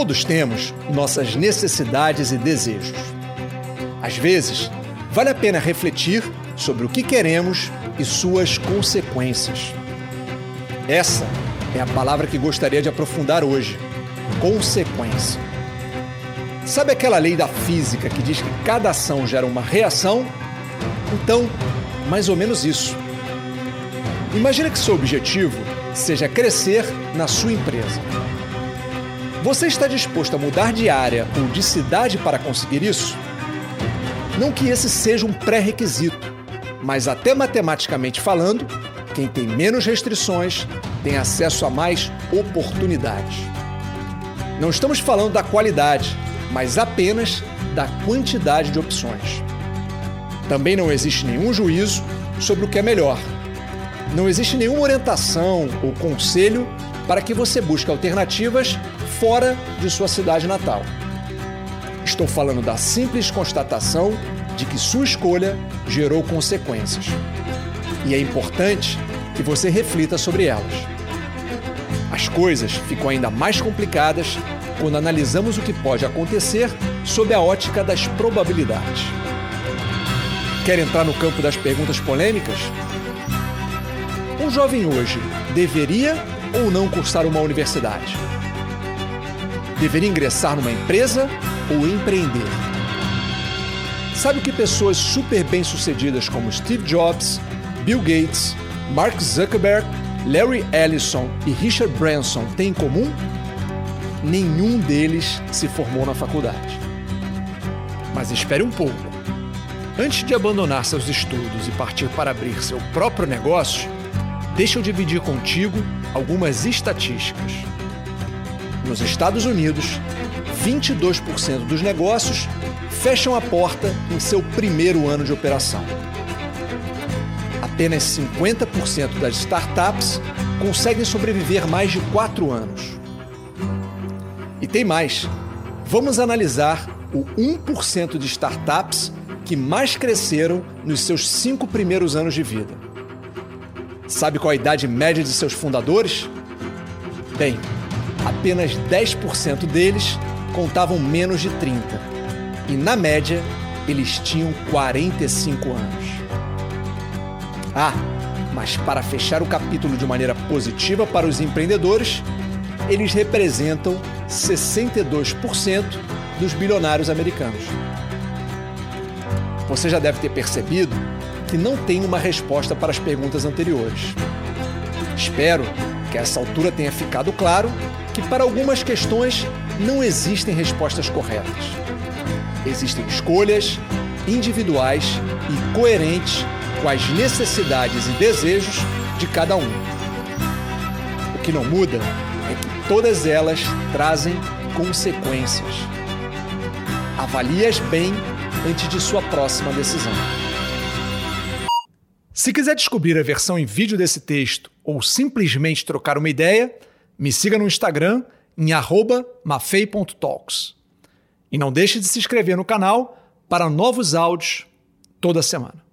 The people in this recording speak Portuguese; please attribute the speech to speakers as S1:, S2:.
S1: Todos temos nossas necessidades e desejos. Às vezes, vale a pena refletir sobre o que queremos e suas consequências. Essa é a palavra que gostaria de aprofundar hoje: consequência. Sabe aquela lei da física que diz que cada ação gera uma reação? Então, mais ou menos isso. Imagina que seu objetivo seja crescer na sua empresa. Você está disposto a mudar de área ou de cidade para conseguir isso? Não que esse seja um pré-requisito, mas até matematicamente falando, quem tem menos restrições tem acesso a mais oportunidades. Não estamos falando da qualidade, mas apenas da quantidade de opções. Também não existe nenhum juízo sobre o que é melhor. Não existe nenhuma orientação ou conselho para que você busque alternativas fora de sua cidade natal. Estou falando da simples constatação de que sua escolha gerou consequências. E é importante que você reflita sobre elas. As coisas ficam ainda mais complicadas quando analisamos o que pode acontecer sob a ótica das probabilidades. Quer entrar no campo das perguntas polêmicas? Um jovem hoje deveria ou não cursar uma universidade? Deveria ingressar numa empresa ou empreender? Sabe o que pessoas super bem-sucedidas como Steve Jobs, Bill Gates, Mark Zuckerberg, Larry Ellison e Richard Branson têm em comum? Nenhum deles se formou na faculdade. Mas espere um pouco. Antes de abandonar seus estudos e partir para abrir seu próprio negócio, deixa eu dividir contigo algumas estatísticas. Nos Estados Unidos, 22% dos negócios fecham a porta em seu primeiro ano de operação. Apenas 50% das startups conseguem sobreviver mais de quatro anos. E tem mais. Vamos analisar o 1% de startups que mais cresceram nos seus cinco primeiros anos de vida. Sabe qual a idade média de seus fundadores? Bem, apenas 10% deles contavam menos de 30. E na média, eles tinham 45 anos. Ah, mas para fechar o capítulo de maneira positiva para os empreendedores, eles representam 62% dos bilionários americanos. Você já deve ter percebido que não tem uma resposta para as perguntas anteriores. Espero que a essa altura tenha ficado claro que para algumas questões não existem respostas corretas. Existem escolhas individuais e coerentes com as necessidades e desejos de cada um. O que não muda é que todas elas trazem consequências. Avalie-as bem antes de sua próxima decisão. Se quiser descobrir a versão em vídeo desse texto ou simplesmente trocar uma ideia, me siga no Instagram em mafei.talks. E não deixe de se inscrever no canal para novos áudios toda semana.